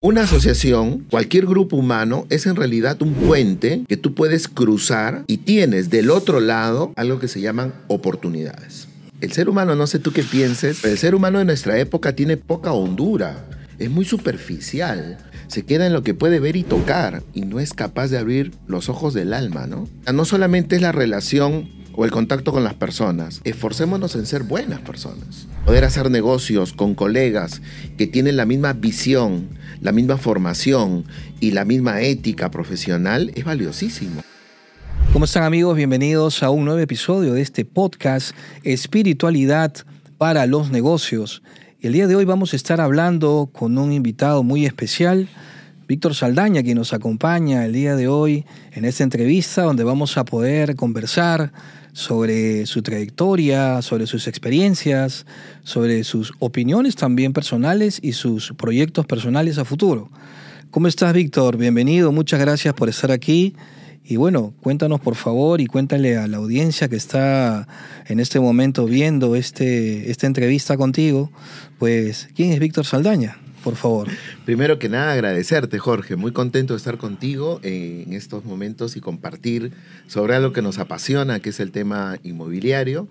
Una asociación, cualquier grupo humano, es en realidad un puente que tú puedes cruzar y tienes del otro lado algo que se llaman oportunidades. El ser humano, no sé tú qué pienses, pero el ser humano de nuestra época tiene poca hondura, es muy superficial, se queda en lo que puede ver y tocar y no es capaz de abrir los ojos del alma, ¿no? No solamente es la relación o el contacto con las personas. Esforcémonos en ser buenas personas. Poder hacer negocios con colegas que tienen la misma visión, la misma formación y la misma ética profesional es valiosísimo. ¿Cómo están amigos? Bienvenidos a un nuevo episodio de este podcast Espiritualidad para los negocios. El día de hoy vamos a estar hablando con un invitado muy especial, Víctor Saldaña, quien nos acompaña el día de hoy en esta entrevista donde vamos a poder conversar sobre su trayectoria, sobre sus experiencias, sobre sus opiniones también personales y sus proyectos personales a futuro. ¿Cómo estás, Víctor? Bienvenido, muchas gracias por estar aquí. Y bueno, cuéntanos por favor y cuéntale a la audiencia que está en este momento viendo este, esta entrevista contigo, pues, ¿quién es Víctor Saldaña? Por favor. Primero que nada, agradecerte, Jorge. Muy contento de estar contigo en estos momentos y compartir sobre algo que nos apasiona, que es el tema inmobiliario.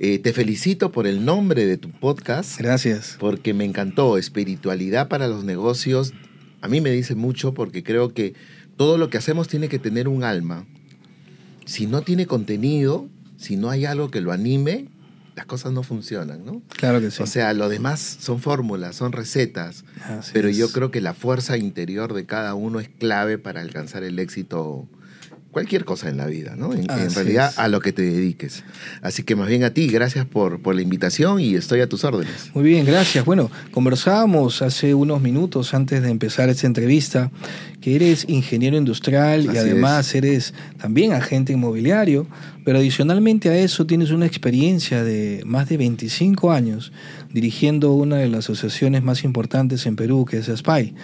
Eh, te felicito por el nombre de tu podcast. Gracias. Porque me encantó. Espiritualidad para los negocios. A mí me dice mucho porque creo que todo lo que hacemos tiene que tener un alma. Si no tiene contenido, si no hay algo que lo anime, las cosas no funcionan, ¿no? Claro que sí. O sea, lo demás son fórmulas, son recetas, pero yo creo que la fuerza interior de cada uno es clave para alcanzar el éxito cualquier cosa en la vida, ¿no? En, realidad a lo que te dediques. Así que más bien a ti, gracias por, por la invitación y estoy a tus órdenes. Muy bien, gracias. Bueno, conversábamos hace unos minutos antes de empezar esta entrevista que eres ingeniero industrial y además eres también agente inmobiliario, pero adicionalmente a eso tienes una experiencia de más de 25 años dirigiendo una de las asociaciones más importantes en Perú, que es ASPAI.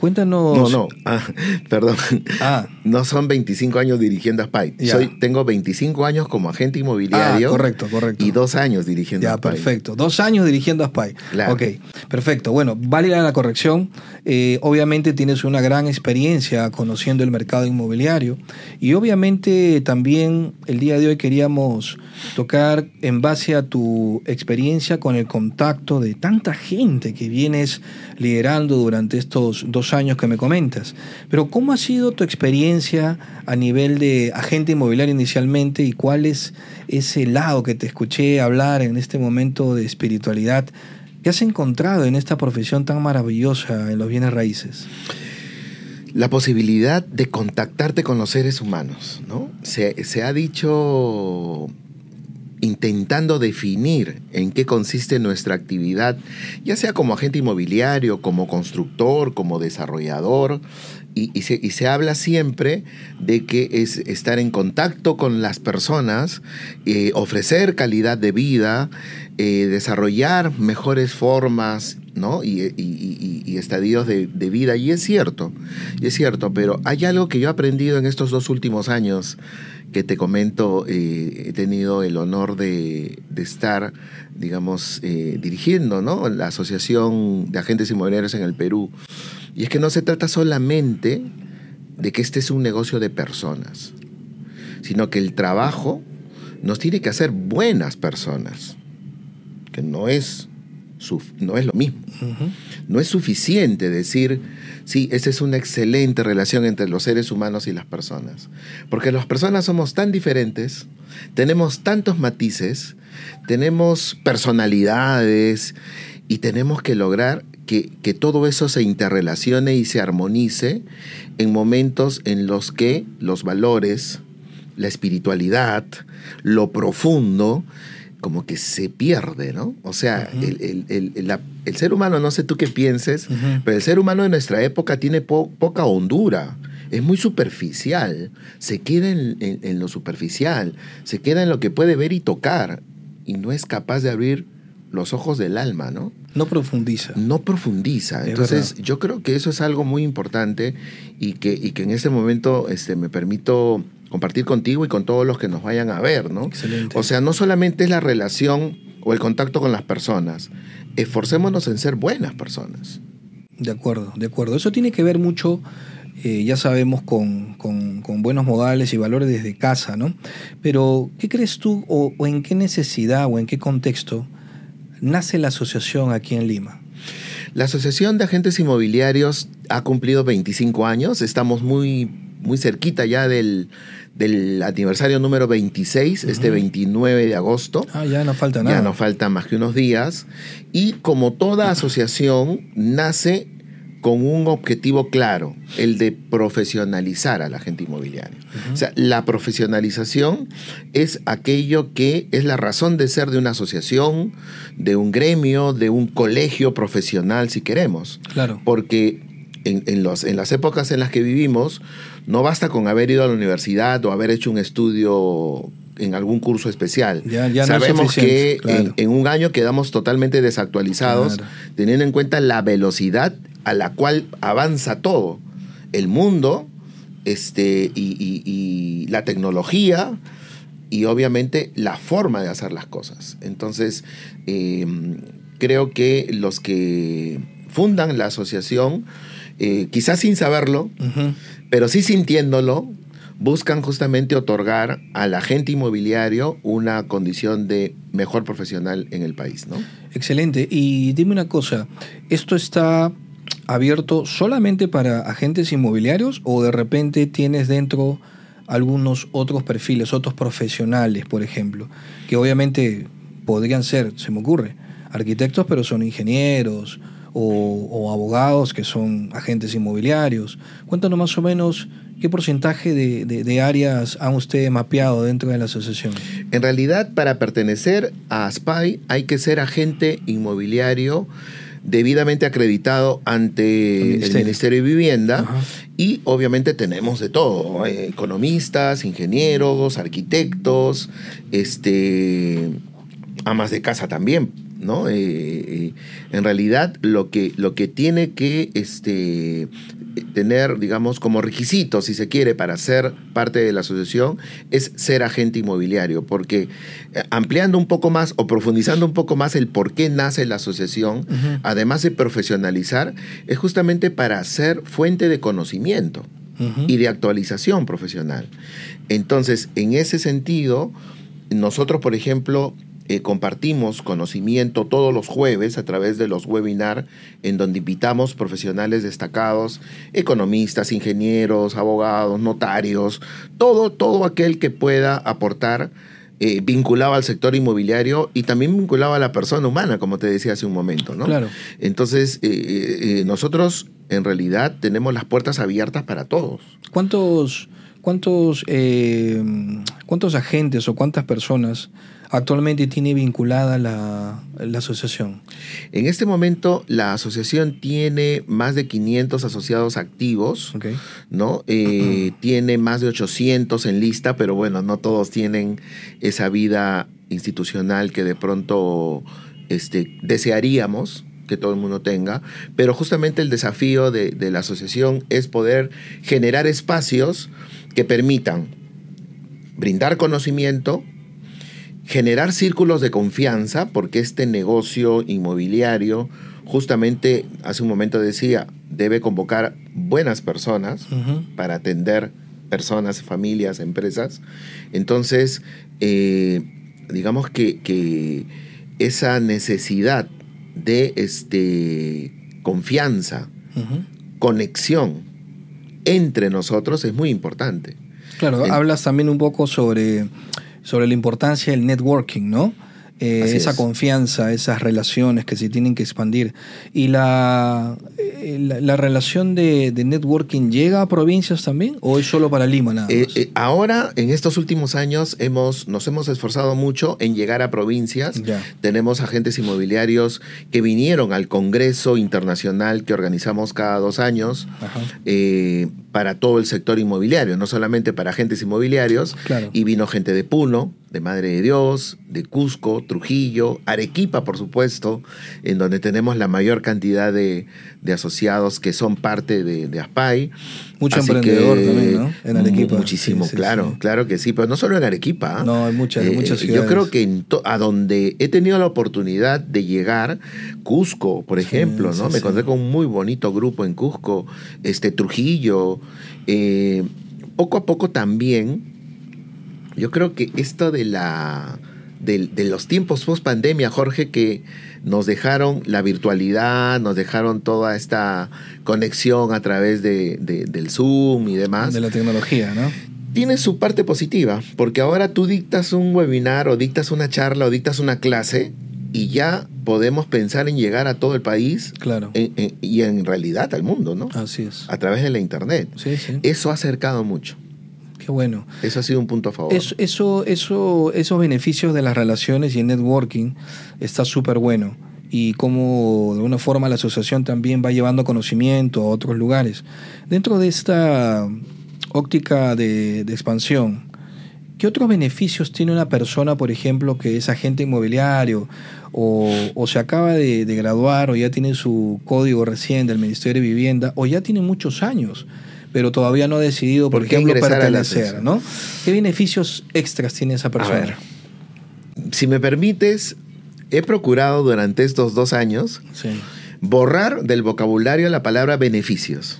Cuéntanos. No, no, ah, perdón. Ah. No son 25 años dirigiendo a Spy. Soy, tengo 25 años como agente inmobiliario. Ah, correcto, correcto. Y dos años dirigiendo a Spy. perfecto. Dos años dirigiendo a Spy. Claro. Ok, perfecto. Bueno, válida la corrección. Eh, obviamente tienes una gran experiencia conociendo el mercado inmobiliario. Y obviamente también el día de hoy queríamos tocar en base a tu experiencia con el contacto de tanta gente que vienes liderando durante estos dos años que me comentas. Pero ¿cómo ha sido tu experiencia a nivel de agente inmobiliario inicialmente y cuál es ese lado que te escuché hablar en este momento de espiritualidad que has encontrado en esta profesión tan maravillosa en los bienes raíces? La posibilidad de contactarte con los seres humanos, ¿no? Se, se ha dicho intentando definir en qué consiste nuestra actividad, ya sea como agente inmobiliario, como constructor, como desarrollador, y, se, habla siempre de que es estar en contacto con las personas, eh, ofrecer calidad de vida, eh, desarrollar mejores formas ¿no? y, estadios de, vida. Y es cierto, y es cierto, pero hay algo que yo he aprendido en estos dos últimos años que te comento, eh, he tenido el honor de, estar, digamos, eh, dirigiendo ¿no? la Asociación de Agentes Inmobiliarios en el Perú. Y es que no se trata solamente de que este es un negocio de personas, sino que el trabajo nos tiene que hacer buenas personas, que no es, no es lo mismo. No es suficiente decir Sí, esa es una excelente relación entre los seres humanos y las personas. Porque las personas somos tan diferentes, tenemos tantos matices, tenemos personalidades y tenemos que lograr que, que, todo eso se interrelacione y se armonice en momentos en los que los valores, la espiritualidad, lo profundo, como que se pierde, ¿no? O sea, el, ser humano, no sé tú qué pienses, pero el ser humano de nuestra época tiene poca hondura, es muy superficial, se queda en, lo superficial, se queda en lo que puede ver y tocar y no es capaz de abrir los ojos del alma, ¿no? No profundiza. No profundiza. Entonces, yo creo que eso es algo muy importante y que, y que en este momento este, me permito compartir contigo y con todos los que nos vayan a ver, ¿no? Excelente. O sea, no solamente es la relación o el contacto con las personas, esforcémonos en ser buenas personas. De acuerdo, de acuerdo. Eso tiene que ver mucho, eh, ya sabemos, con, con, buenos modales y valores desde casa, ¿no? Pero, ¿qué crees tú o, o en qué necesidad o en qué contexto nace la asociación aquí en Lima? La Asociación de Agentes Inmobiliarios ha cumplido 25 años, estamos muy, muy cerquita ya del, del aniversario número 26, este 29 de agosto. Ah, ya no falta nada. Ya no falta más que unos días. Y como toda asociación, nace con un objetivo claro, el de profesionalizar a la agente inmobiliaria. O sea, la profesionalización es aquello que es la razón de ser de una asociación, de un gremio, de un colegio profesional, si queremos. Claro. Porque en, los, en las épocas en las que vivimos, no basta con haber ido a la universidad o haber hecho un estudio en algún curso especial. Ya, Sabemos que en, un año quedamos totalmente desactualizados, teniendo en cuenta la velocidad a la cual avanza todo. El mundo este, y, la tecnología y obviamente la forma de hacer las cosas. Entonces, em, creo que los que fundan la asociación, eh, quizás sin saberlo, pero sí sintiéndolo, buscan justamente otorgar al agente inmobiliario una condición de mejor profesional en el país, ¿no? Excelente. Y dime una cosa, ¿esto está abierto solamente para agentes inmobiliarios o de repente tienes dentro algunos otros perfiles, otros profesionales, por ejemplo, que obviamente podrían ser, se me ocurre, arquitectos pero son ingenieros o, abogados que son agentes inmobiliarios. Cuéntanos más o menos qué porcentaje de, de, áreas han ustedes mapeado dentro de la asociación. En realidad, para pertenecer a ASPAI hay que ser agente inmobiliario debidamente acreditado ante el Ministerio, de Vivienda y obviamente tenemos de todo, eh, economistas, ingenieros, arquitectos, este, amas de casa también, ¿no? Eh, eh, en realidad lo que, lo que tiene que este, tener, digamos, como requisito, si se quiere, para ser parte de la asociación, es ser agente inmobiliario, porque eh, ampliando un poco más o profundizando un poco más el por qué nace la asociación, además de profesionalizar, es justamente para ser fuente de conocimiento y de actualización profesional. Entonces, en ese sentido, nosotros, por ejemplo, eh, compartimos conocimiento todos los jueves a través de los webinars en donde invitamos profesionales destacados, economistas, ingenieros, abogados, notarios, todo, todo aquel que pueda aportar eh, vinculado al sector inmobiliario y también vinculado a la persona humana, como te decía hace un momento, ¿no? Claro. Entonces, eh, nosotros en realidad tenemos las puertas abiertas para todos. ¿Cuántos, cuántos, cuántos agentes o cuántas personas actualmente tiene vinculada la, asociación? En este momento la asociación tiene más de 500 asociados activos, ¿no? Eh, tiene más de 800 en lista, pero bueno, no todos tienen esa vida institucional que de pronto este, desearíamos que todo el mundo tenga, pero justamente el desafío de, de la asociación es poder generar espacios que permitan brindar conocimiento, generar círculos de confianza, porque este negocio inmobiliario, justamente hace un momento decía, debe convocar buenas personas para atender personas, familias, empresas. Entonces, eh, digamos que, esa necesidad de este, confianza, conexión entre nosotros es muy importante. Claro, hablas también un poco sobre sobre la importancia del networking, ¿no? Eh, esa confianza, esas relaciones que se tienen que expandir. Y la, eh, la, relación de, networking llega a provincias también o es solo para Lima nada eh, ahora, en estos últimos años, hemos, nos hemos esforzado mucho en llegar a provincias. Tenemos agentes inmobiliarios que vinieron al Congreso Internacional que organizamos cada dos años para todo el sector inmobiliario, no solamente para agentes inmobiliarios. Y vino gente de Puno, de Madre de Dios, de Cusco, Trujillo, Arequipa, por supuesto, en donde tenemos la mayor cantidad de, de asociados que son parte de, de ASPAI. Mucho Así emprendedor que, también, ¿no? En Arequipa. Muchísimo, Sí, sí, claro, sí. claro que sí, pero no solo en Arequipa. ¿ah? No, hay muchas, Eh, muchas Yo ciudades. creo que en to- a donde he tenido la oportunidad de llegar, Cusco, por ejemplo, ¿no? Me encontré con un muy bonito grupo en Cusco, este Trujillo. eh, poco a poco también, yo creo que esto de la del- de, los tiempos post pandemia, Jorge, que nos dejaron la virtualidad, nos dejaron toda esta conexión a través de, de- del Zoom y demás De la tecnología, ¿no? tiene su parte positiva, porque ahora tú dictas un webinar o dictas una charla o dictas una clase y ya podemos pensar en llegar a todo el país Claro. en- en- y en realidad al mundo, ¿no? Así es. A través de la internet. Sí, sí. Eso ha acercado mucho. Qué bueno. Eso ha sido un punto a favor. Eso, eso, eso, esos beneficios de las relaciones y el networking está súper bueno. Y cómo de alguna forma la asociación también va llevando conocimiento a otros lugares. Dentro de esta óptica de, de expansión, ¿qué otros beneficios tiene una persona, por ejemplo, que es agente inmobiliario o, o se acaba de, de graduar o ya tiene su código recién del Ministerio de Vivienda o ya tiene muchos años? Pero todavía no ha decidido, por, ¿Por qué ejemplo, pertenecer? ¿no? ¿Qué beneficios extras tiene esa persona? ver. Si me permites, he procurado durante estos dos años Sí. borrar del vocabulario la palabra beneficios.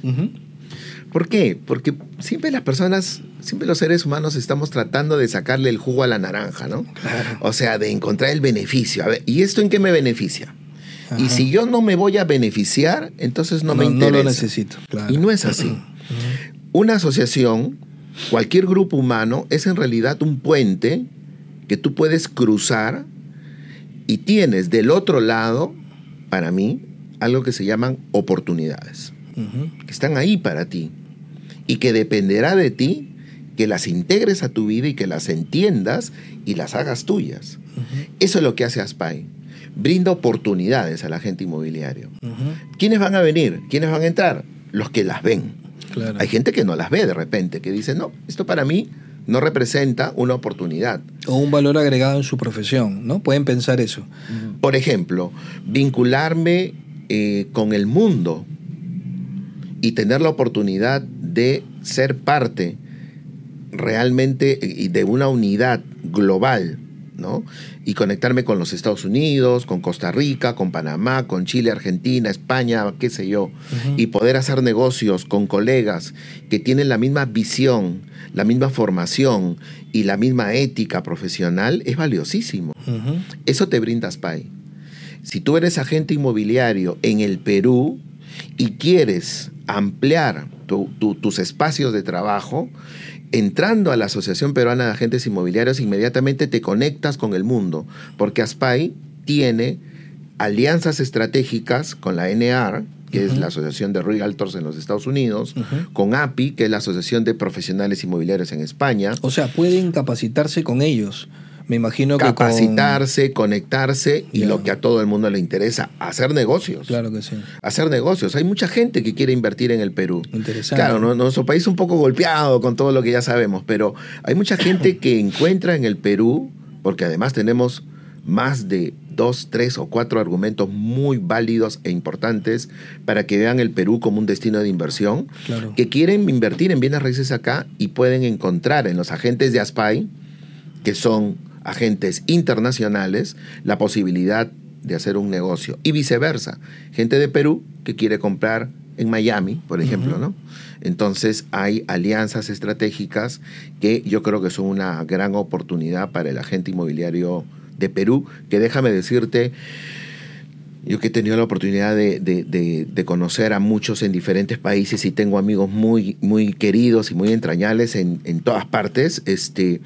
¿Por qué? Porque siempre las personas, siempre los seres humanos estamos tratando de sacarle el jugo a la naranja, ¿no? Claro. O sea, de encontrar el beneficio. A ver, ¿y esto en qué me beneficia? Y si yo no me voy a beneficiar, entonces no, me no interesa. lo necesito. Claro. Y no es así. Una asociación, cualquier grupo humano, es en realidad un puente que tú puedes cruzar y tienes del otro lado, para mí, algo que se llaman oportunidades, que están ahí para ti y que dependerá de ti que las integres a tu vida y que las entiendas y las hagas tuyas. Eso es lo que hace Aspay. Brinda oportunidades al agente inmobiliario. Ujú. ¿Quiénes van a venir? ¿Quiénes van a entrar? Los que las ven. Claro. Hay gente que no las ve de repente, que dice, no, esto para mí no representa una oportunidad. O un valor agregado en su profesión, ¿no? Pueden pensar eso. Por ejemplo, vincularme eh, con el mundo y tener la oportunidad de ser parte realmente eh, de una unidad global, ¿no? Y conectarme con los Estados Unidos, con Costa Rica, con Panamá, con Chile, Argentina, España, qué sé yo, y poder hacer negocios con colegas que tienen la misma visión, la misma formación y la misma ética profesional es valiosísimo. Eso te brinda SPY. Si tú eres agente inmobiliario en el Perú y quieres ampliar tu- tu- tus espacios de trabajo, entrando a la Asociación Peruana de Agentes Inmobiliarios, inmediatamente te conectas con el mundo, porque ASPAI tiene alianzas estratégicas con la NR, que es la Asociación de Realtors en los Estados Unidos, con API, que es la Asociación de Profesionales Inmobiliarios en España, O sea, pueden capacitarse con ellos. Me imagino que con- capacitarse, conectarse y lo que a todo el mundo le interesa, hacer negocios. Claro que sí. Hacer negocios. Hay mucha gente que quiere invertir en el Perú. Interesante. Claro, ¿no? nuestro país es un poco golpeado con todo lo que ya sabemos, pero hay mucha gente que encuentra en el Perú, porque además tenemos más de dos, tres o cuatro argumentos muy válidos e importantes para que vean el Perú como un destino de inversión, Claro. que quieren invertir en bienes raíces acá y pueden encontrar en los agentes de ASPAI, que son agentes internacionales, la posibilidad de hacer un negocio. Y viceversa, gente de Perú que quiere comprar en Miami, por ejemplo. ¿no? Entonces hay alianzas estratégicas que yo creo que son una gran oportunidad para el agente inmobiliario de Perú, que déjame decirte, yo que he tenido la oportunidad de, de- de- de conocer a muchos en diferentes países y tengo amigos muy, muy queridos y muy entrañables en, en todas partes, este,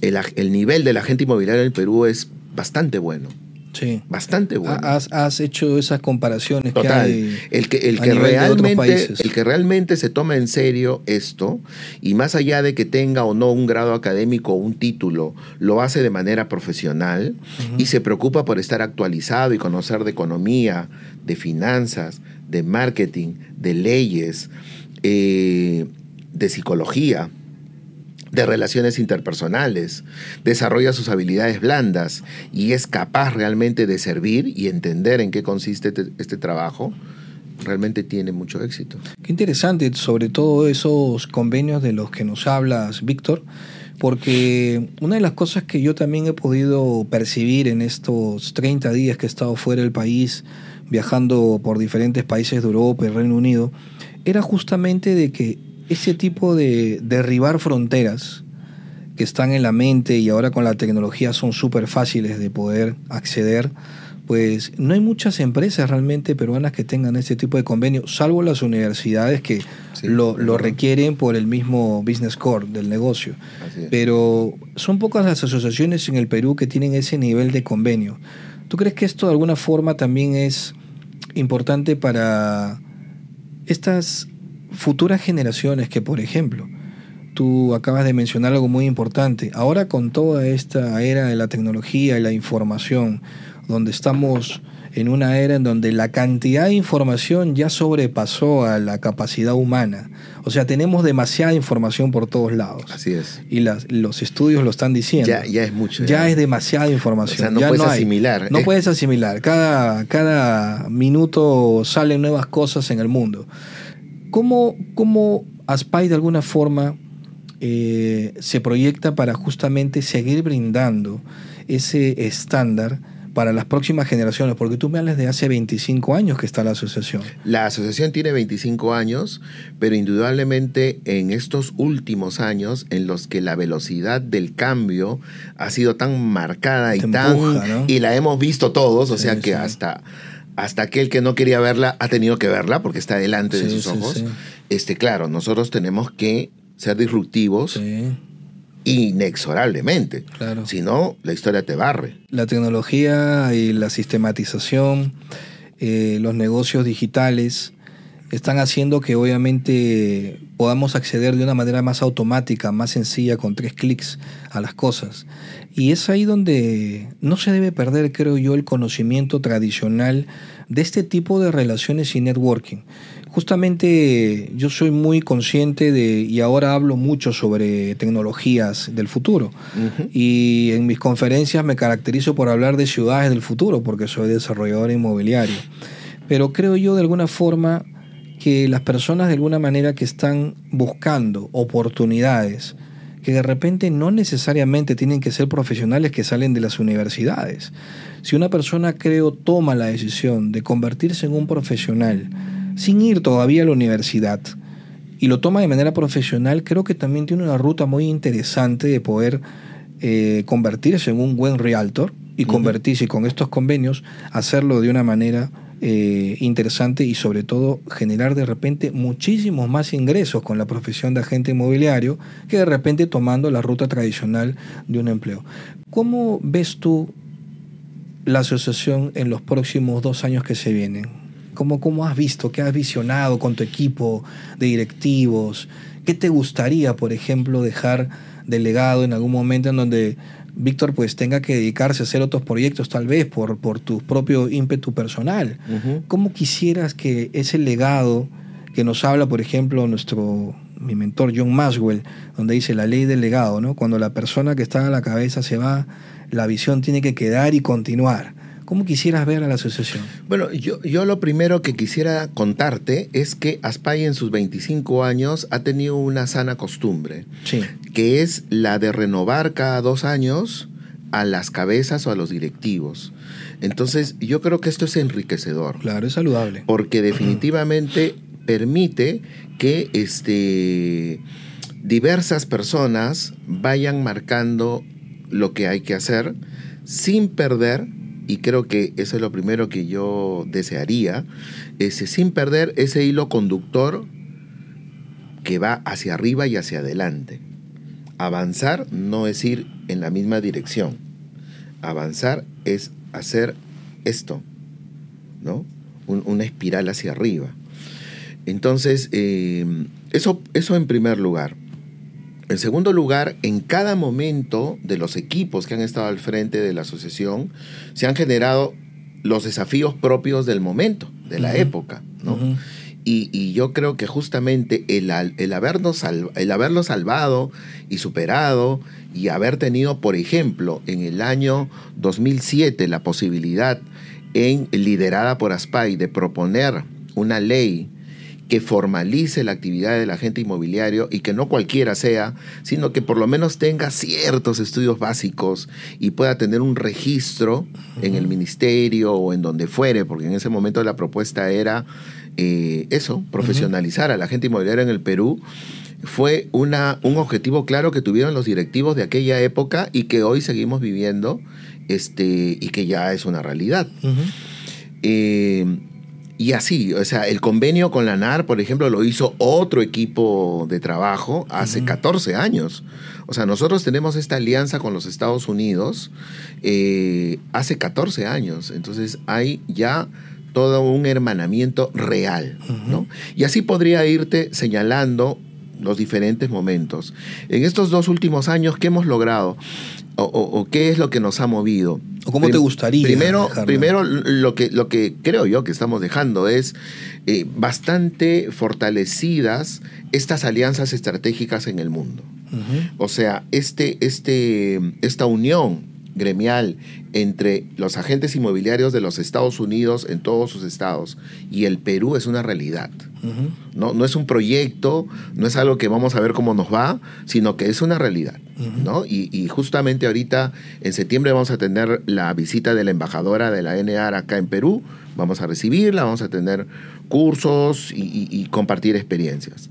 el, el nivel de la gente inmobiliaria en el Perú es bastante bueno, Sí. bastante bueno. Has, has hecho esas comparaciones que Total. hay. El que, el, que realmente, el que realmente se toma en serio esto, y más allá de que tenga o no un grado académico o un título, lo hace de manera profesional y se preocupa por estar actualizado y conocer de economía, de finanzas, de marketing, de leyes, eh, de psicología, de relaciones interpersonales, desarrolla sus habilidades blandas y es capaz realmente de servir y entender en qué consiste este, este trabajo, realmente tiene mucho éxito. Qué interesante, sobre todo esos convenios de los que nos hablas, Víctor, porque una de las cosas que yo también he podido percibir en estos 30 días que he estado fuera del país, viajando por diferentes países de Europa y Reino Unido, era justamente de que ese tipo de derribar fronteras que están en la mente y ahora con la tecnología son súper fáciles de poder acceder, pues no hay muchas empresas realmente peruanas que tengan este tipo de convenio, salvo las universidades que lo, lo, requieren por el mismo business core del negocio. Pero son pocas las asociaciones en el Perú que tienen ese nivel de convenio. ¿Tú crees que esto de alguna forma también es importante para estas futuras generaciones que, por ejemplo, tú acabas de mencionar algo muy importante, ahora con toda esta era de la tecnología y la información, donde estamos en una era en donde la cantidad de información ya sobrepasó a la capacidad humana. O sea, tenemos demasiada información por todos lados. Así es. Y las, los estudios lo están diciendo. Ya, ya es mucho. Ya, es demasiada información. O sea, no ya puedes no hay. asimilar. No Eh, puedes asimilar. Cada, cada minuto salen nuevas cosas en el mundo. ¿Cómo, cómo Aspay de alguna forma eh, se proyecta para justamente seguir brindando ese estándar para las próximas generaciones? Porque tú me hablas de hace 25 años que está la asociación. La asociación tiene 25 años, pero indudablemente en estos últimos años en los que la velocidad del cambio ha sido tan marcada y tan y la hemos visto todos, o Sí, sea que sí. hasta hasta aquel que no quería verla ha tenido que verla porque está delante de sus sí, ojos. sí. Este, claro, nosotros tenemos que ser disruptivos inexorablemente. claro. Si no, la historia te barre. La tecnología y la sistematización, eh, los negocios digitales, están haciendo que obviamente podamos acceder de una manera más automática, más sencilla, con tres clics a las cosas. Y es ahí donde no se debe perder, creo yo, el conocimiento tradicional de este tipo de relaciones y networking. Justamente yo soy muy consciente de, y ahora hablo mucho sobre tecnologías del futuro. Y en mis conferencias me caracterizo por hablar de ciudades del futuro, porque soy desarrollador inmobiliario. Pero creo yo de alguna forma que las personas de alguna manera que están buscando oportunidades, que de repente no necesariamente tienen que ser profesionales que salen de las universidades. Si una persona, creo, toma la decisión de convertirse en un profesional sin ir todavía a la universidad, y lo toma de manera profesional, creo que también tiene una ruta muy interesante de poder eh, convertirse en un buen realtor y convertirse con estos convenios, hacerlo de una manera eh, interesante y sobre todo generar de repente muchísimos más ingresos con la profesión de agente inmobiliario que de repente tomando la ruta tradicional de un empleo. ¿Cómo ves tú la asociación en los próximos dos años que se vienen? ¿Cómo, ¿Cómo has visto? ¿Qué has visionado con tu equipo de directivos? ¿Qué te gustaría, por ejemplo, dejar delegado en algún momento en donde Víctor pues tenga que dedicarse a hacer otros proyectos tal vez por, por tu propio ímpetu personal? Ujú. ¿Cómo quisieras que ese legado que nos habla, por ejemplo, nuestro mi mentor John Maswell, donde dice la ley del legado, ¿no? Cuando la persona que está a la cabeza se va, la visión tiene que quedar y continuar. ¿Cómo quisieras ver a la asociación? Bueno, yo, yo lo primero que quisiera contarte es que Aspay en sus 25 años ha tenido una sana costumbre, Sí, que es la de renovar cada dos años a las cabezas o a los directivos. Entonces, yo creo que esto es enriquecedor, claro, es saludable. porque definitivamente permite que este, diversas personas vayan marcando lo que hay que hacer sin perder, y creo que eso es lo primero que yo desearía, ese, sin perder ese hilo conductor que va hacia arriba y hacia adelante. Avanzar no es ir en la misma dirección. Avanzar es hacer esto, ¿no? Un- una espiral hacia arriba. Entonces, eh, eso, eso en primer lugar. En segundo lugar, en cada momento de los equipos que han estado al frente de la asociación, se han generado los desafíos propios del momento, de la época, ¿no? Y, yo creo que justamente el, el, habernos el haberlo salvado y superado y haber tenido, por ejemplo, en el año 2007 la posibilidad en, liderada por ASPAI de proponer una ley que formalice la actividad del agente inmobiliario y que no cualquiera sea, sino que por lo menos tenga ciertos estudios básicos y pueda tener un registro en el ministerio o en donde fuere, porque en ese momento la propuesta era eh, eso, profesionalizar al agente inmobiliario en el Perú. Fue una, un objetivo claro que tuvieron los directivos de aquella época y que hoy seguimos viviendo este, y que ya es una realidad. Y así, o sea, el convenio con la NAR, por ejemplo, lo hizo otro equipo de trabajo hace 14 años. O sea, nosotros tenemos esta alianza con los Estados Unidos eh, hace 14 años. Entonces hay ya todo un hermanamiento real, ¿no? Y así podría irte señalando los diferentes momentos. En estos dos últimos años, ¿qué hemos logrado? O, qué es lo que nos ha movido. ¿O cómo te gustaría? Primero, primero lo, que, lo que creo yo que estamos dejando es eh, bastante fortalecidas estas alianzas estratégicas en el mundo. O sea, este, este, esta unión gremial entre los agentes inmobiliarios de los Estados Unidos en todos sus estados y el Perú es una realidad. ¿no? no es un proyecto, no es algo que vamos a ver cómo nos va, sino que es una realidad. ¿no? Y, justamente ahorita en septiembre vamos a tener la visita de la embajadora de la NAR acá en Perú, vamos a recibirla, vamos a tener cursos y, compartir experiencias.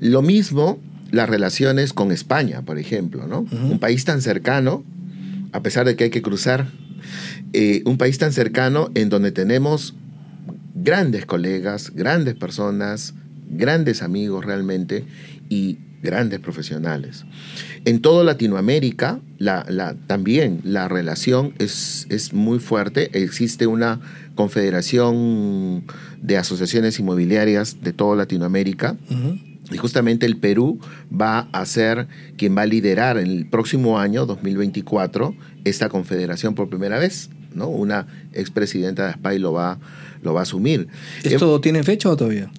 Lo mismo las relaciones con España, por ejemplo, ¿no? Un país tan cercano, a pesar de que hay que cruzar, eh, un país tan cercano en donde tenemos grandes colegas, grandes personas, grandes amigos realmente y grandes profesionales. En toda Latinoamérica la, también la relación es, muy fuerte. Existe una confederación de asociaciones inmobiliarias de toda Latinoamérica. Y justamente el Perú va a ser quien va a liderar en el próximo año, 2024, esta confederación por primera vez. ¿no? Una expresidenta de SPAI lo va, lo va a asumir. ¿Esto tiene fecha o todavía?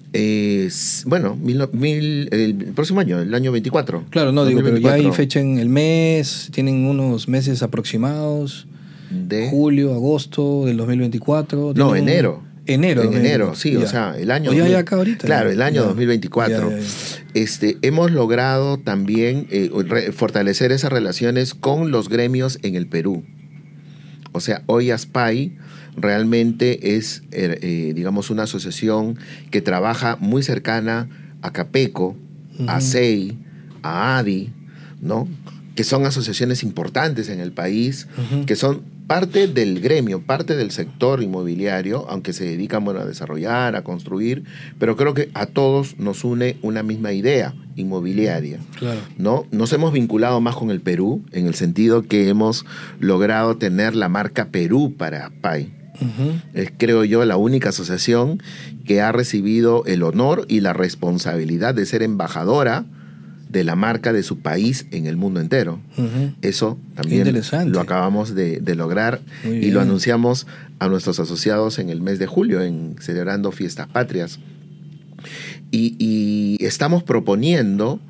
bueno, el próximo año, el año 24. Claro, no, digo, pero ya hay fecha en el mes, tienen unos meses aproximados. De julio, agosto del 2024. No, enero. Enero. En enero, sí, o sea, el año. Ya, acá ahorita. Claro, el año 2024. Este, hemos logrado también eh, fortalecer esas relaciones con los gremios en el Perú. O sea, hoy ASPAI realmente es, er, eh, digamos, una asociación que trabaja muy cercana a CAPECO, a SEI, a ADI, ¿no? que son asociaciones importantes en el país, que son parte del gremio, parte del sector inmobiliario, aunque se dedican bueno, a desarrollar, a construir, pero creo que a todos nos une una misma idea inmobiliaria. ¿no? Nos hemos vinculado más con el Perú, en el sentido que hemos logrado tener la marca Perú para PAI. Es, creo yo, la única asociación que ha recibido el honor y la responsabilidad de ser embajadora de la marca de su país en el mundo entero. Eso también lo acabamos de, lograr y lo anunciamos a nuestros asociados en el mes de julio, en celebrando fiestas patrias. Y, estamos proponiendo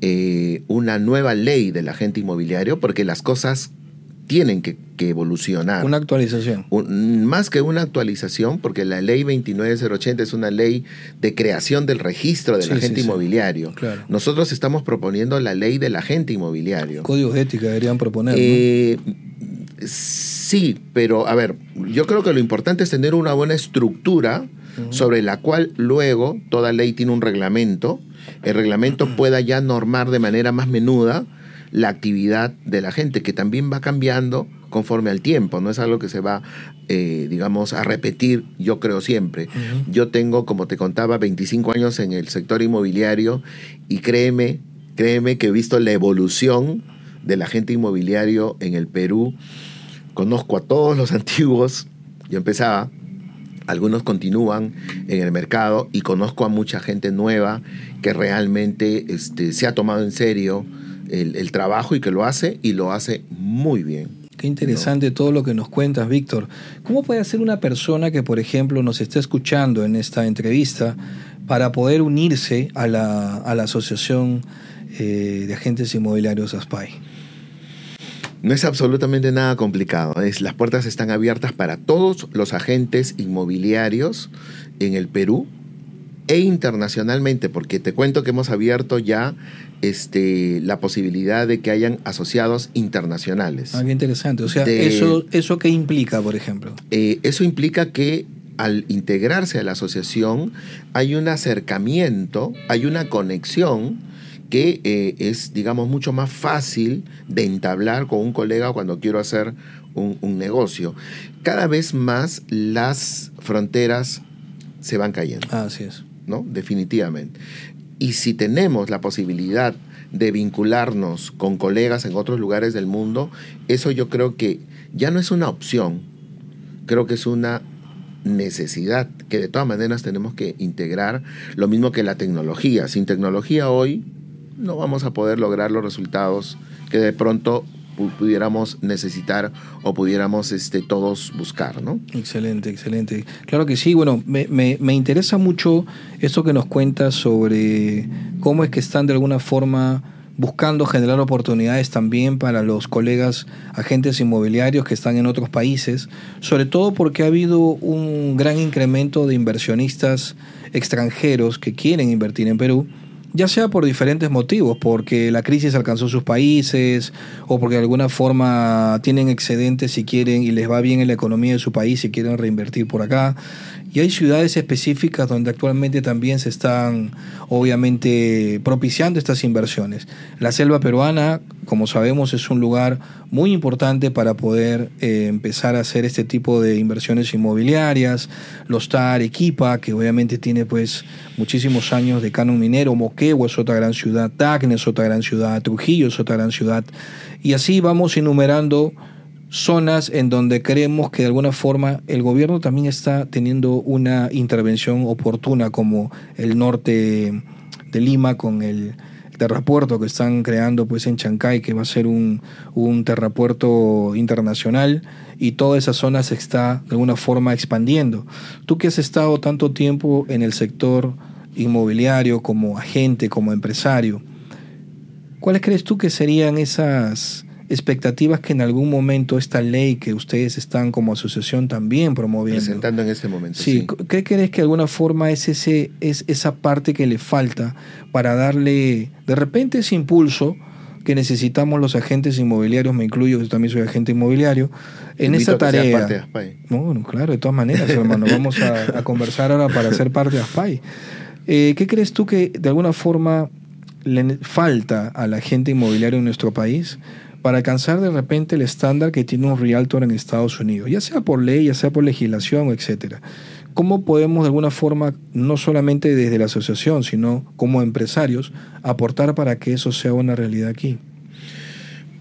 eh, una nueva ley del agente inmobiliario porque las cosas tienen que, evolucionar. Una actualización. más que una actualización, porque la ley 29080 es una ley de creación del registro del agente inmobiliario. Nosotros estamos proponiendo la ley del agente inmobiliario. Códigos de ética deberían proponer. Eh, sí, pero a ver, yo creo que lo importante es tener una buena estructura sobre la cual luego toda ley tiene un reglamento. El reglamento pueda ya normar de manera más menuda la actividad de la gente, que también va cambiando conforme al tiempo, no es algo que se va, eh, digamos, a repetir, yo creo siempre. Yo tengo, como te contaba, 25 años en el sector inmobiliario y créeme, créeme que he visto la evolución del agente inmobiliario en el Perú. Conozco a todos los antiguos, yo empezaba, algunos continúan en el mercado y conozco a mucha gente nueva que realmente este, se ha tomado en serio el, trabajo y que lo hace y lo hace muy bien. Qué interesante todo lo que nos cuentas, Víctor. ¿Cómo puede ser una persona que, por ejemplo, nos está escuchando en esta entrevista, para poder unirse a la, a la Asociación eh, de Agentes Inmobiliarios ASPAI? No es absolutamente nada complicado. Es, las puertas están abiertas para todos los agentes inmobiliarios en el Perú e internacionalmente, porque te cuento que hemos abierto ya este, la posibilidad de que hayan asociados internacionales. Ah, qué interesante. O sea, eso, ¿eso qué implica, por ejemplo? Eh, eso implica que al integrarse a la asociación hay un acercamiento, hay una conexión que eh, es, digamos, mucho más fácil de entablar con un colega cuando quiero hacer un, un negocio. Cada vez más las fronteras se van cayendo. Así es. ¿No? Definitivamente. Y si tenemos la posibilidad de vincularnos con colegas en otros lugares del mundo, eso yo creo que ya no es una opción, creo que es una necesidad que de todas maneras tenemos que integrar, lo mismo que la tecnología. Sin tecnología hoy no vamos a poder lograr los resultados que de pronto pudiéramos necesitar o pudiéramos este, todos buscar, ¿no? Excelente, excelente. Claro que sí, bueno, me, me, me interesa mucho esto que nos cuentas sobre cómo es que están de alguna forma buscando generar oportunidades también para los colegas agentes inmobiliarios que están en otros países, sobre todo porque ha habido un gran incremento de inversionistas extranjeros que quieren invertir en Perú ya sea por diferentes motivos, porque la crisis alcanzó sus países o porque de alguna forma tienen excedentes si quieren y les va bien en la economía de su país y quieren reinvertir por acá. Y hay ciudades específicas donde actualmente también se están, obviamente, propiciando estas inversiones. La selva peruana, como sabemos, es un lugar muy importante para poder eh, empezar a hacer este tipo de inversiones inmobiliarias. Los TAR, Equipa, que obviamente tiene pues muchísimos años de canon minero. Moquegua es otra gran ciudad. Tacna es otra gran ciudad. Trujillo es otra gran ciudad. Y así vamos enumerando zonas en donde creemos que de alguna forma el gobierno también está teniendo una intervención oportuna, como el norte de Lima con el terrapuerto que están creando pues en Chancay, que va a ser un, un terrapuerto internacional y toda esa zona se está de alguna forma expandiendo. Tú que has estado tanto tiempo en el sector inmobiliario como agente, como empresario, ¿cuáles crees tú que serían esas expectativas que en algún momento esta ley que ustedes están como asociación también promoviendo. Presentando en este momento. Sí, ¿qué crees que de alguna forma es, ese, es esa parte que le falta para darle de repente ese impulso? que necesitamos los agentes inmobiliarios, me incluyo, yo también soy agente inmobiliario, en esa tarea. Parte de bueno, claro, de todas maneras, hermano, vamos a, conversar ahora para ser parte de ASPAI. Eh, ¿Qué crees tú que de alguna forma le falta al agente inmobiliario en nuestro país para alcanzar de repente el estándar que tiene un realtor en Estados Unidos, ya sea por ley, ya sea por legislación, etcétera. ¿Cómo podemos de alguna forma, no solamente desde la asociación, sino como empresarios, aportar para que eso sea una realidad aquí?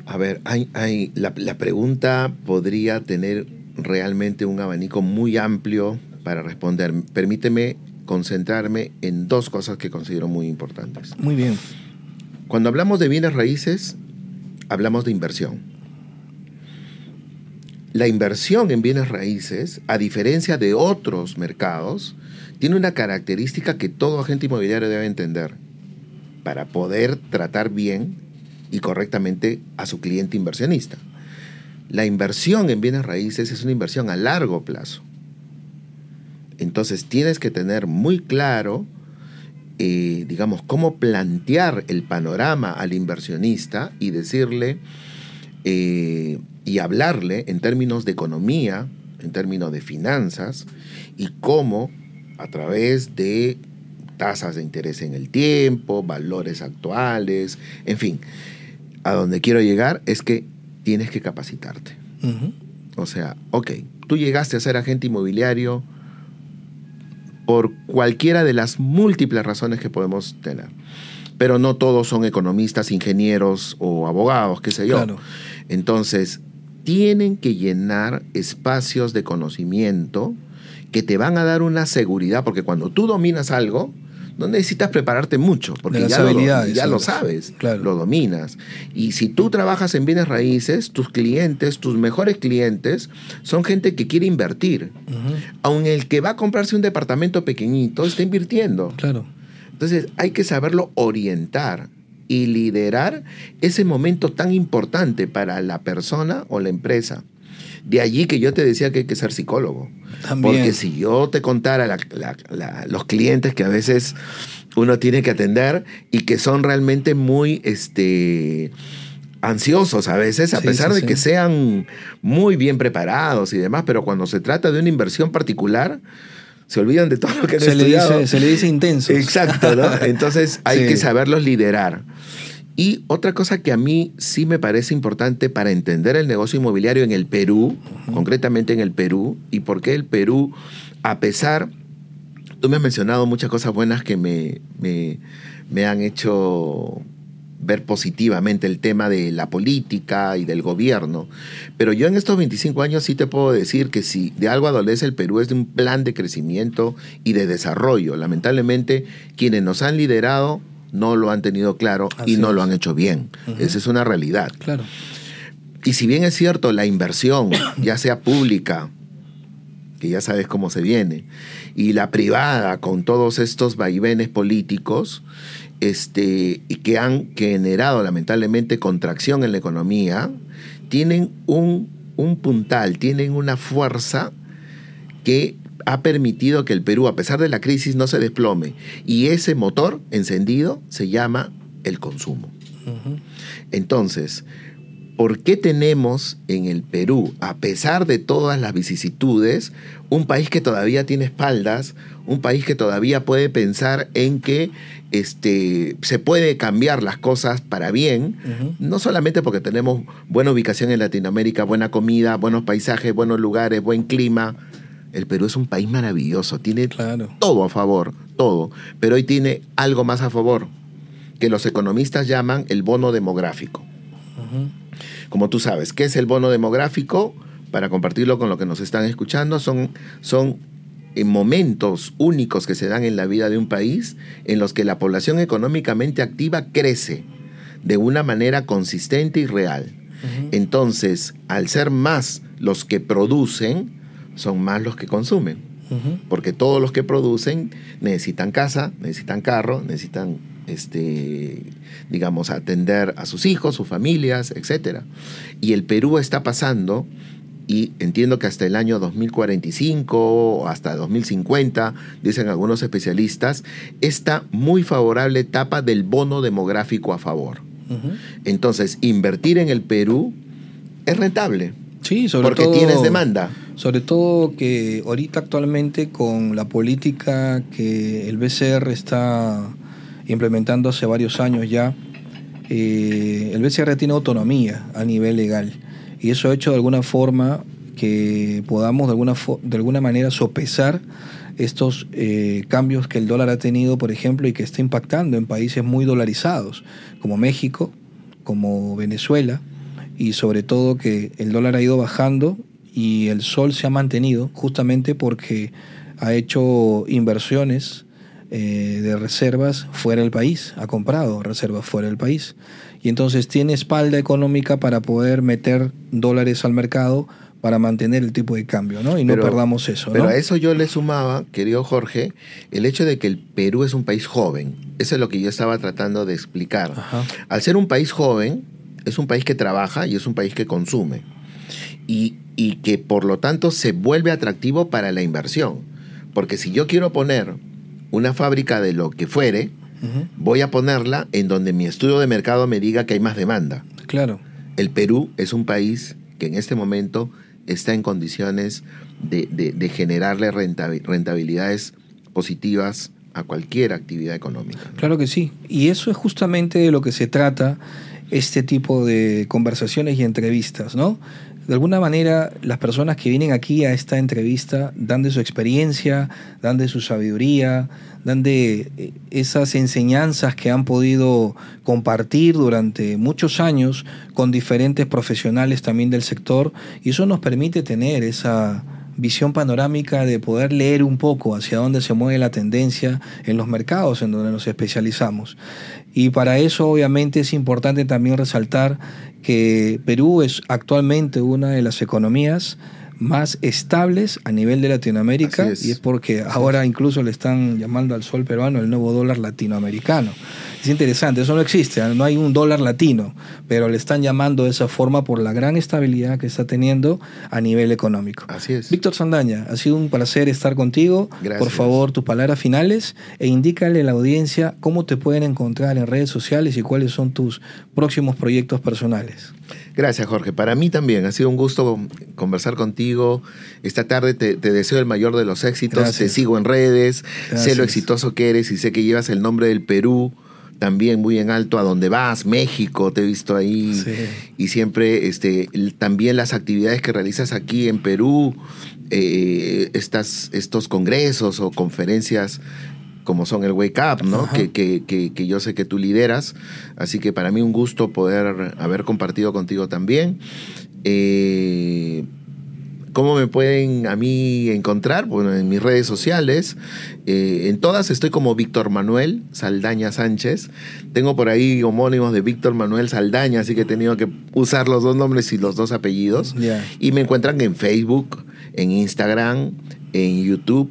A ver, hay, hay, la, la pregunta podría tener realmente un abanico muy amplio para responder. Permíteme concentrarme en dos cosas que considero muy importantes. Muy bien. Cuando hablamos de bienes raíces, hablamos de inversión. La inversión en bienes raíces, a diferencia de otros mercados, tiene una característica que todo agente inmobiliario debe entender para poder tratar bien y correctamente a su cliente inversionista. La inversión en bienes raíces es una inversión a largo plazo. Entonces tienes que tener muy claro eh, digamos, cómo plantear el panorama al inversionista y decirle eh, y hablarle en términos de economía, en términos de finanzas, y cómo a través de tasas de interés en el tiempo, valores actuales, en fin, a donde quiero llegar es que tienes que capacitarte. O sea, ok, tú llegaste a ser agente inmobiliario, por cualquiera de las múltiples razones que podemos tener. Pero no todos son economistas, ingenieros o abogados, qué sé yo. Entonces, tienen que llenar espacios de conocimiento que te van a dar una seguridad, porque cuando tú dominas algo, no necesitas prepararte mucho, porque ya, lo, sabes, Claro. lo dominas. Y si tú trabajas en bienes raíces, tus clientes, tus mejores clientes, son gente que quiere invertir. Ujú, Aun el que va a comprarse un departamento pequeñito está invirtiendo. Claro. Entonces hay que saberlo orientar y liderar ese momento tan importante para la persona o la empresa. De allí que yo te decía que hay que ser psicólogo. También. Porque si yo te contara la- la- la- los clientes que a veces uno tiene que atender y que son realmente muy este, ansiosos a veces, a Sí, pesar sí, de sí. que sean muy bien preparados y demás, pero cuando se trata de una inversión particular, se olvidan de todo lo que han Se le, dice, se le dice intenso. Exacto, ¿no? Entonces hay que saberlos liderar. Y otra cosa que a mí sí me parece importante para entender el negocio inmobiliario en el Perú, concretamente en el Perú, y por qué el Perú, a pesar, tú me has mencionado muchas cosas buenas que me, me, me han hecho ver positivamente el tema de la política y del gobierno. Pero yo en estos 25 años sí te puedo decir que si de algo adolece el Perú es de un plan de crecimiento y de desarrollo. Lamentablemente, quienes nos han liderado no lo han tenido claro Así y no es. lo han hecho bien. Esa es una realidad. Claro. Y si bien es cierto, la inversión, ya sea pública, que ya sabes cómo se viene, y la privada con todos estos vaivenes políticos, este, que han generado lamentablemente contracción en la economía, tienen un, un puntal, tienen una fuerza que ha permitido que el Perú, a pesar de la crisis, no se desplome. Y ese motor encendido se llama el consumo. Entonces, ¿por qué tenemos en el Perú, a pesar de todas las vicisitudes, un país que todavía tiene espaldas, un país que todavía puede pensar en que este, se puede cambiar las cosas para bien, no solamente porque tenemos buena ubicación en Latinoamérica, buena comida, buenos paisajes, buenos lugares, buen clima. El Perú es un país maravilloso, tiene Claro. todo a favor, todo, pero hoy tiene algo más a favor, que los economistas llaman el bono demográfico. Como tú sabes, ¿qué es el bono demográfico? Para compartirlo con los que nos están escuchando, son, son eh, momentos únicos que se dan en la vida de un país en los que la población económicamente activa crece de una manera consistente y real. Entonces, al ser más los que producen, son más los que consumen. Porque todos los que producen necesitan casa, necesitan carro, necesitan, este, digamos, atender a sus hijos, sus familias, etc. Y el Perú está pasando, y entiendo que hasta el año 2045 o hasta 2050, dicen algunos especialistas, esta muy favorable etapa del bono demográfico a favor. Entonces, invertir en el Perú es rentable, Sí, sobre porque todo. tienes demanda. Sobre todo que ahorita actualmente con la política que el BCR está implementando hace varios años ya, eh, el BCR tiene autonomía a nivel legal y eso ha hecho de alguna forma que podamos de alguna, de alguna manera sopesar estos eh, cambios que el dólar ha tenido, por ejemplo, y que está impactando en países muy dolarizados, como México, como Venezuela, y sobre todo que el dólar ha ido bajando y el sol se ha mantenido justamente porque ha hecho inversiones eh, de reservas fuera del país, ha comprado reservas fuera del país. Y entonces tiene espalda económica para poder meter dólares al mercado para mantener el tipo de cambio, ¿no? Y no Pero- perdamos eso, Pero a eso yo le sumaba, querido Jorge, el hecho de que el Perú es un país joven. Eso es lo que yo estaba tratando de explicar. Ajá. Al ser un país joven, es un país que trabaja y es un país que consume. Y, y que por lo tanto se vuelve atractivo para la inversión. Porque si yo quiero poner una fábrica de lo que fuere, voy a ponerla en donde mi estudio de mercado me diga que hay más demanda. Claro. El Perú es un país que en este momento está en condiciones de, de- de generarle rentabi- rentabilidades positivas a cualquier actividad económica. Claro que sí. Y eso es justamente de lo que se trata este tipo de conversaciones y entrevistas, ¿no? De alguna manera, las personas que vienen aquí a esta entrevista dan de su experiencia, dan de su sabiduría, dan de eh, esas enseñanzas que han podido compartir durante muchos años con diferentes profesionales también del sector y eso nos permite tener esa visión panorámica de poder leer un poco hacia dónde se mueve la tendencia en los mercados en donde nos especializamos. Y para eso obviamente es importante también resaltar que Perú es actualmente una de las economías más estables a nivel de Latinoamérica y es porque ahora incluso le están llamando al sol peruano el nuevo dólar latinoamericano. Es interesante, eso no existe, ¿eh? no hay un dólar latino, pero le están llamando de esa forma por la gran estabilidad que está teniendo a nivel económico. Así es. Víctor Sandaña, ha sido un placer estar contigo. Gracias. Por favor, tus palabras finales e indícale a la audiencia cómo te pueden encontrar en redes sociales y cuáles son tus próximos proyectos personales. Gracias, Jorge. Para mí también ha sido un gusto conversar contigo. Esta tarde te, te deseo el mayor de los éxitos. Gracias. Te sigo en redes. Gracias. Sé lo exitoso que eres y sé que llevas el nombre del Perú también muy en alto a donde vas, México, te he visto ahí. Sí. Y siempre este, también las actividades que realizas aquí en Perú, eh, estas, estos congresos o conferencias como son el Wake Up, ¿no? Que, que, que, que yo sé que tú lideras. Así que para mí un gusto poder haber compartido contigo también. Eh, ¿Cómo me pueden a mí encontrar? Bueno, en mis redes sociales. eh, en todas estoy como Víctor Manuel Saldaña Sánchez. Tengo por ahí homónimos de Víctor Manuel Saldaña, así que he tenido que usar los dos nombres y los dos apellidos. Y me encuentran en Facebook, en Instagram, en YouTube,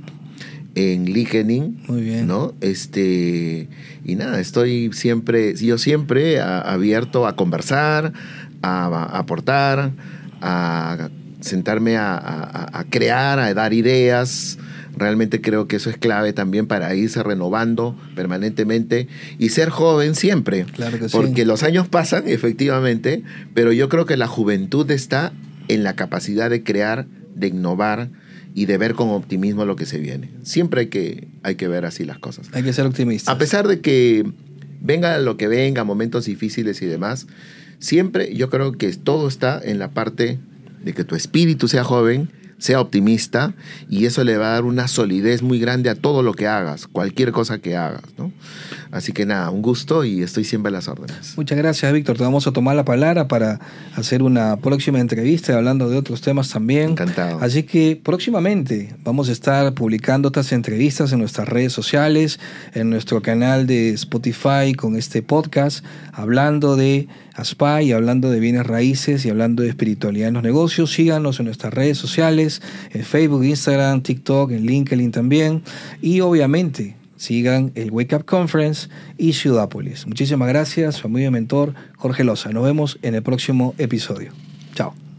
en LinkedIn. Muy bien. ¿no? Este, y nada, estoy siempre, yo siempre a- abierto a conversar, a, aportar, a sentarme a, a- a crear, a dar ideas. Realmente creo que eso es clave también para irse renovando permanentemente y ser joven siempre. Claro que sí. Porque los años pasan, efectivamente, pero yo creo que la juventud está en la capacidad de crear, de innovar y de ver con optimismo lo que se viene. Siempre hay que, hay que ver así las cosas. Hay que ser optimistas. A pesar de que venga lo que venga, momentos difíciles y demás, siempre yo creo que todo está en la parte de que tu espíritu sea joven, sea optimista y eso le va a dar una solidez muy grande a todo lo que hagas, cualquier cosa que hagas, ¿no? Así que nada, un gusto y estoy siempre a las órdenes. Muchas gracias, Víctor. Te vamos a tomar la palabra para hacer una próxima entrevista hablando de otros temas también. Encantado. Así que próximamente vamos a estar publicando estas entrevistas en nuestras redes sociales, en nuestro canal de Spotify con este podcast, hablando de ASPA y hablando de bienes raíces y hablando de espiritualidad en los negocios. Síganos en nuestras redes sociales, en Facebook, Instagram, TikTok, en LinkedIn también. Y obviamente sigan el Wake Up Conference y Ciudápolis. Muchísimas gracias, su amigo y mentor Jorge Loza. Nos vemos en el próximo episodio. Chao.